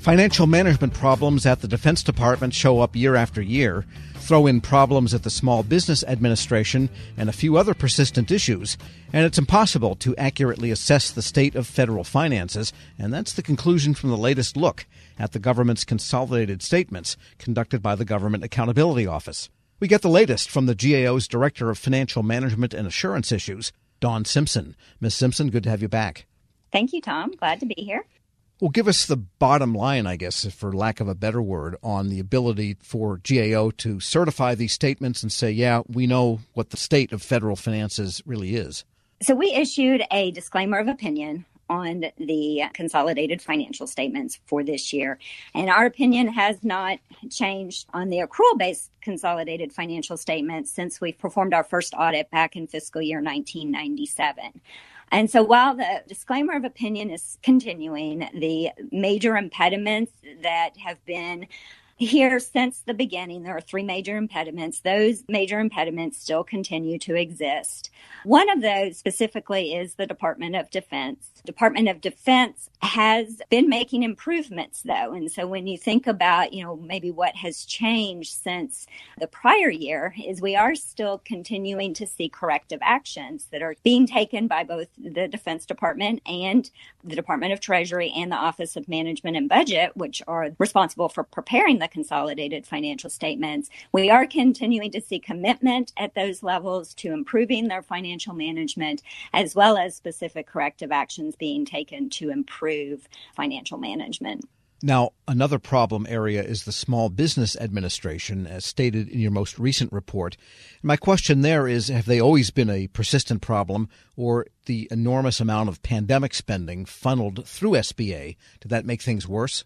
Financial management problems at the Defense Department show up year after year. Throw in problems at the Small Business Administration and a few other persistent issues, and it's impossible to accurately assess the state of federal finances, and that's the conclusion from the latest look at the government's consolidated statements conducted by the Government Accountability Office. We get the latest from the GAO's Director of Financial Management and Assurance Issues, Dawn Simpson. Ms. Simpson, good to have you back. Thank you, Tom. Glad to be here. Well, give us the bottom line, I guess, for lack of a better word, on the ability for GAO to certify these statements and say, yeah, we know what the state of federal finances really is. So, we issued a disclaimer of opinion on the consolidated financial statements for this year. And our opinion has not changed on the accrual based consolidated financial statements since we performed our first audit back in fiscal year 1997. And so while the disclaimer of opinion is continuing, the major impediments that have been here since the beginning, there are three major impediments. Those major impediments still continue to exist. One of those specifically is the Department of Defense. Department of Defense has been making improvements though. And so when you think about, you know, maybe what has changed since the prior year is we are still continuing to see corrective actions that are being taken by both the Defense Department and the Department of Treasury and the Office of Management and Budget, which are responsible for preparing the consolidated financial statements. We are continuing to see commitment at those levels to improving their financial management as well as specific corrective actions being taken to improve financial management. Now, another problem area is the Small Business Administration, as stated in your most recent report. My question there is Have they always been a persistent problem, or the enormous amount of pandemic spending funneled through SBA? Did that make things worse?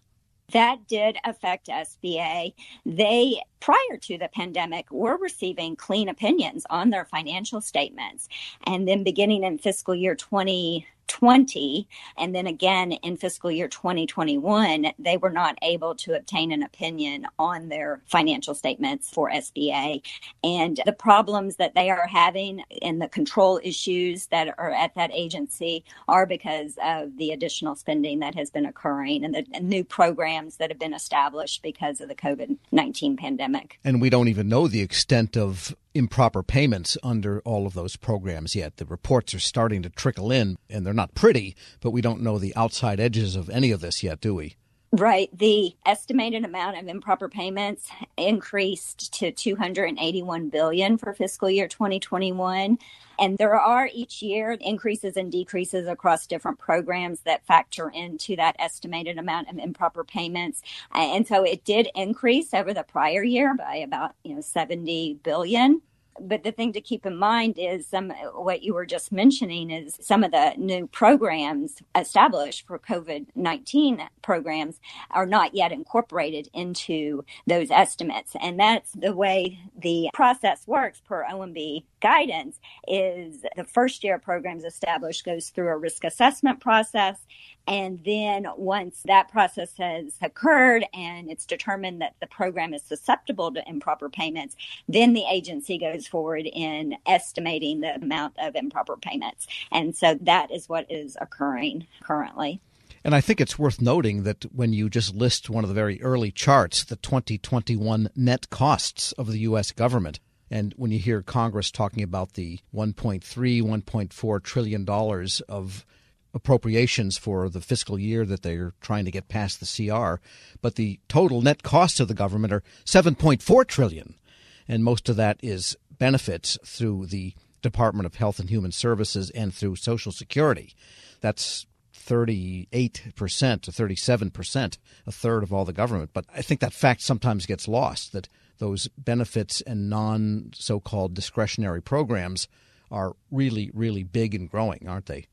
That did affect SBA. They, prior to the pandemic, were receiving clean opinions on their financial statements. And then beginning in fiscal year 20, 20 and then again in fiscal year 2021 they were not able to obtain an opinion on their financial statements for SBA and the problems that they are having and the control issues that are at that agency are because of the additional spending that has been occurring and the new programs that have been established because of the COVID-19 pandemic. And we don't even know the extent of improper payments under all of those programs yet. The reports are starting to trickle in, and they're not pretty, but we don't know the outside edges of any of this yet, do we? Right. The estimated amount of improper payments increased to 281 billion for fiscal year 2021. And there are each year increases and decreases across different programs that factor into that estimated amount of improper payments. And so it did increase over the prior year by about, you know, 70 billion but the thing to keep in mind is some what you were just mentioning is some of the new programs established for COVID-19 programs are not yet incorporated into those estimates. And that's the way the process works per OMB guidance is the first year programs established goes through a risk assessment process and then once that process has occurred and it's determined that the program is susceptible to improper payments, then the agency goes forward in estimating the amount of improper payments. And so that is what is occurring currently. And I think it's worth noting that when you just list one of the very early charts, the 2021 net costs of the U.S. government, and when you hear Congress talking about the 1.3, 1.4 trillion dollars of appropriations for the fiscal year that they're trying to get past the CR, but the total net costs of the government are 7.4 trillion, and most of that is benefits through the Department of Health and Human Services and through Social Security. That's 38% to 37%, a third of all the government. But I think that fact sometimes gets lost that those benefits and non so called discretionary programs are really, really big and growing, aren't they?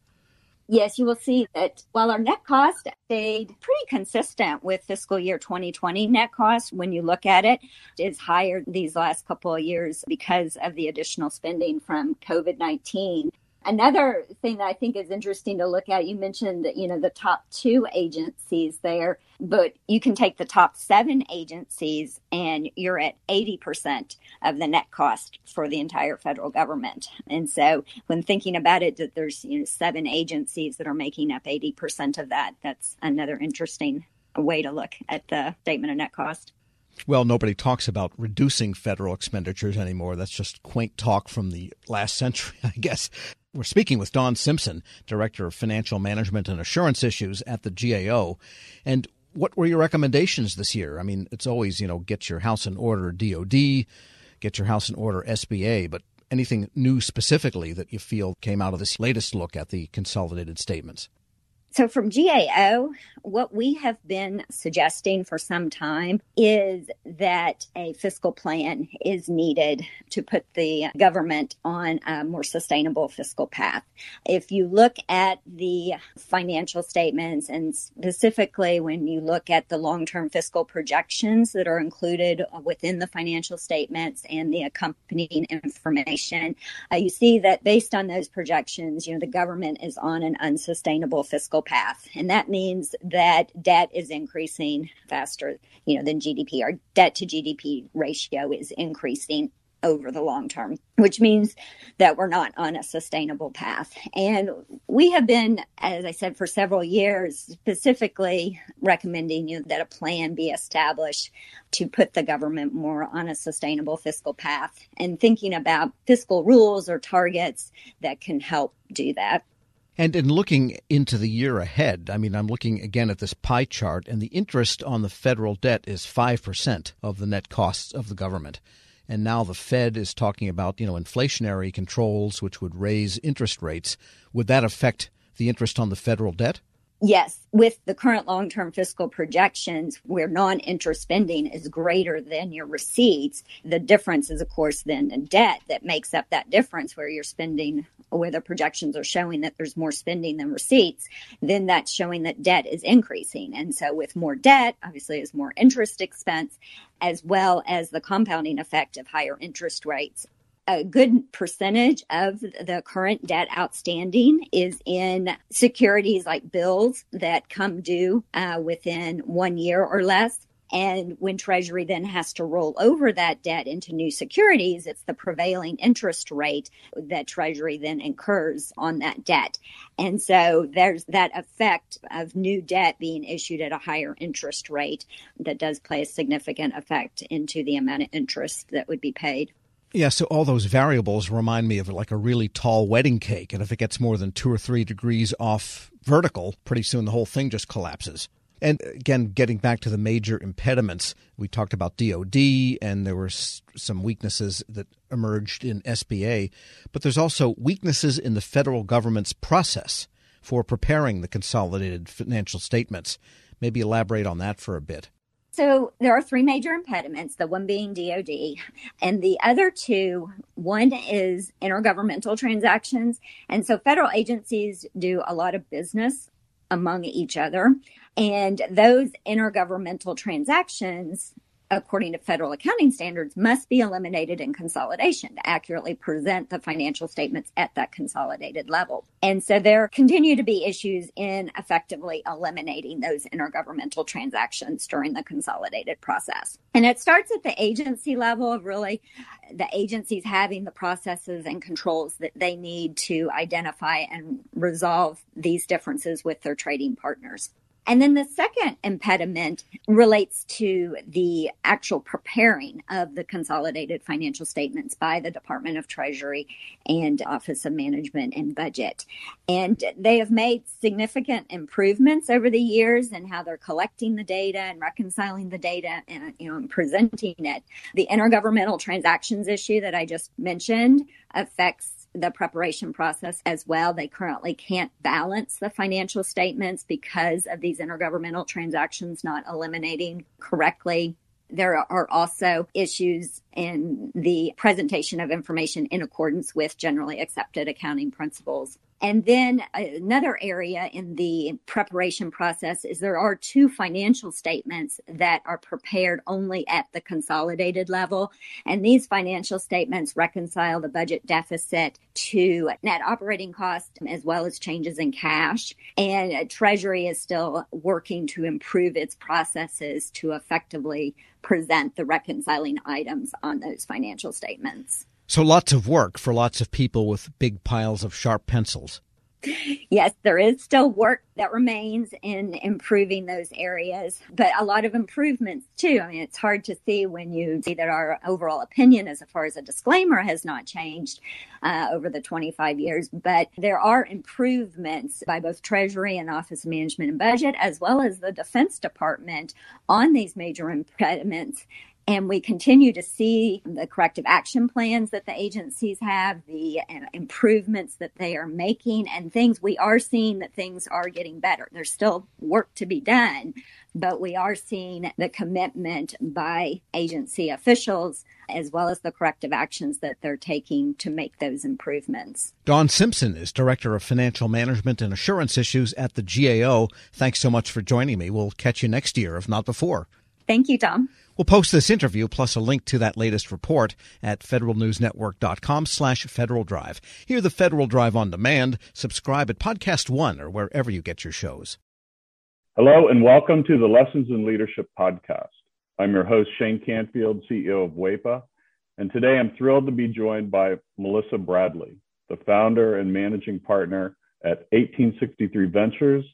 Yes, you will see that while our net cost stayed pretty consistent with fiscal year 2020 net cost, when you look at it, is higher these last couple of years because of the additional spending from COVID 19. Another thing that I think is interesting to look at, you mentioned you know, the top two agencies there, but you can take the top seven agencies and you're at 80% of the net cost for the entire federal government. And so when thinking about it, that there's, you know, seven agencies that are making up 80% of that, that's another interesting way to look at the statement of net cost. Well, nobody talks about reducing federal expenditures anymore. That's just quaint talk from the last century, I guess. We're speaking with Dawn Simpson, Director of Financial Management and Assurance Issues at the GAO. And what were your recommendations this year? I mean, it's always, you know, get your house in order DOD, get your house in order SBA, but anything new specifically that you feel came out of this latest look at the consolidated statements? So, from GAO, what we have been suggesting for some time is that a fiscal plan is needed to put the government on a more sustainable fiscal path. If you look at the financial statements, and specifically when you look at the long term fiscal projections that are included within the financial statements and the accompanying information, uh, you see that based on those projections, you know, the government is on an unsustainable fiscal path. And that means that debt is increasing faster, you know, than GDP. Our debt to GDP ratio is increasing over the long term, which means that we're not on a sustainable path. And we have been, as I said, for several years, specifically recommending you that a plan be established to put the government more on a sustainable fiscal path and thinking about fiscal rules or targets that can help do that. And in looking into the year ahead, I mean, I'm looking again at this pie chart, and the interest on the federal debt is 5% of the net costs of the government. And now the Fed is talking about, you know, inflationary controls, which would raise interest rates. Would that affect the interest on the federal debt? Yes, with the current long term fiscal projections, where non interest spending is greater than your receipts, the difference is, of course, then in debt that makes up that difference where you're spending, where the projections are showing that there's more spending than receipts, then that's showing that debt is increasing. And so, with more debt, obviously, is more interest expense, as well as the compounding effect of higher interest rates a good percentage of the current debt outstanding is in securities like bills that come due uh, within one year or less. And when Treasury then has to roll over that debt into new securities, it's the prevailing interest rate that Treasury then incurs on that debt. And so there's that effect of new debt being issued at a higher interest rate that does play a significant effect into the amount of interest that would be paid. Yeah, so all those variables remind me of like a really tall wedding cake. And if it gets more than two or three degrees off vertical, pretty soon the whole thing just collapses. And again, getting back to the major impediments, we talked about DOD and there were some weaknesses that emerged in SBA, but there's also weaknesses in the federal government's process for preparing the consolidated financial statements. Maybe elaborate on that for a bit. So there are three major impediments, the one being DOD, and the other two, one is intergovernmental transactions. And so federal agencies do a lot of business among each other. And those intergovernmental transactions according to federal accounting standards, must be eliminated in consolidation to accurately present the financial statements at that consolidated level. And so there continue to be issues in effectively eliminating those intergovernmental transactions during the consolidated process. And it starts at the agency level of really the agencies having the processes and controls that they need to identify and resolve these differences with their trading partners. And then the second impediment relates to the actual preparing of the consolidated financial statements by the Department of Treasury and Office of Management and Budget. And they have made significant improvements over the years in how they're collecting the data and reconciling the data and you know presenting it. The intergovernmental transactions issue that I just mentioned affects the preparation process as well. They currently can't balance the financial statements because of these intergovernmental transactions not eliminating correctly. There are also issues in the presentation of information in accordance with generally accepted accounting principles. And then uh, another area in the preparation process is there are two financial statements that are prepared only at the consolidated level. And these financial statements reconcile the budget deficit to net operating costs as well as changes in cash. And uh, Treasury is still working to improve its processes to effectively present the reconciling items on those financial statements. So lots of work for lots of people with big piles of sharp pencils. yes, there is still work that remains in improving those areas, but a lot of improvements too. I mean, it's hard to see when you see that our overall opinion, as far as a disclaimer, has not changed uh, over the 25 years, but there are improvements by both Treasury and Office of Management and Budget, as well as the Defense Department on these major impediments. And we continue to see the corrective action plans that the agencies have, the improvements that they are making, and things we are seeing that things are getting better. There's still work to be done, but we are seeing the commitment by agency officials as well as the corrective actions that they're taking to make those improvements. Dawn Simpson is Director of Financial Management and Assurance Issues at the GAO. Thanks so much for joining me. We'll catch you next year, if not before. Thank you, Tom. We'll post this interview plus a link to that latest report at federalnewsnetwork.com slash Federal Drive. Hear the Federal Drive on demand. Subscribe at Podcast One or wherever you get your shows. Hello and welcome to the Lessons in Leadership podcast. I'm your host, Shane Canfield, CEO of WEPA. And today I'm thrilled to be joined by Melissa Bradley, the founder and managing partner at 1863 Ventures,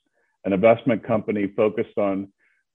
an investment company focused on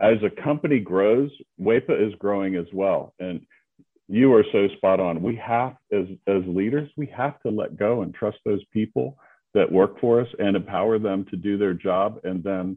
as a company grows, WEPA is growing as well. And you are so spot on. We have, as, as leaders, we have to let go and trust those people that work for us and empower them to do their job and then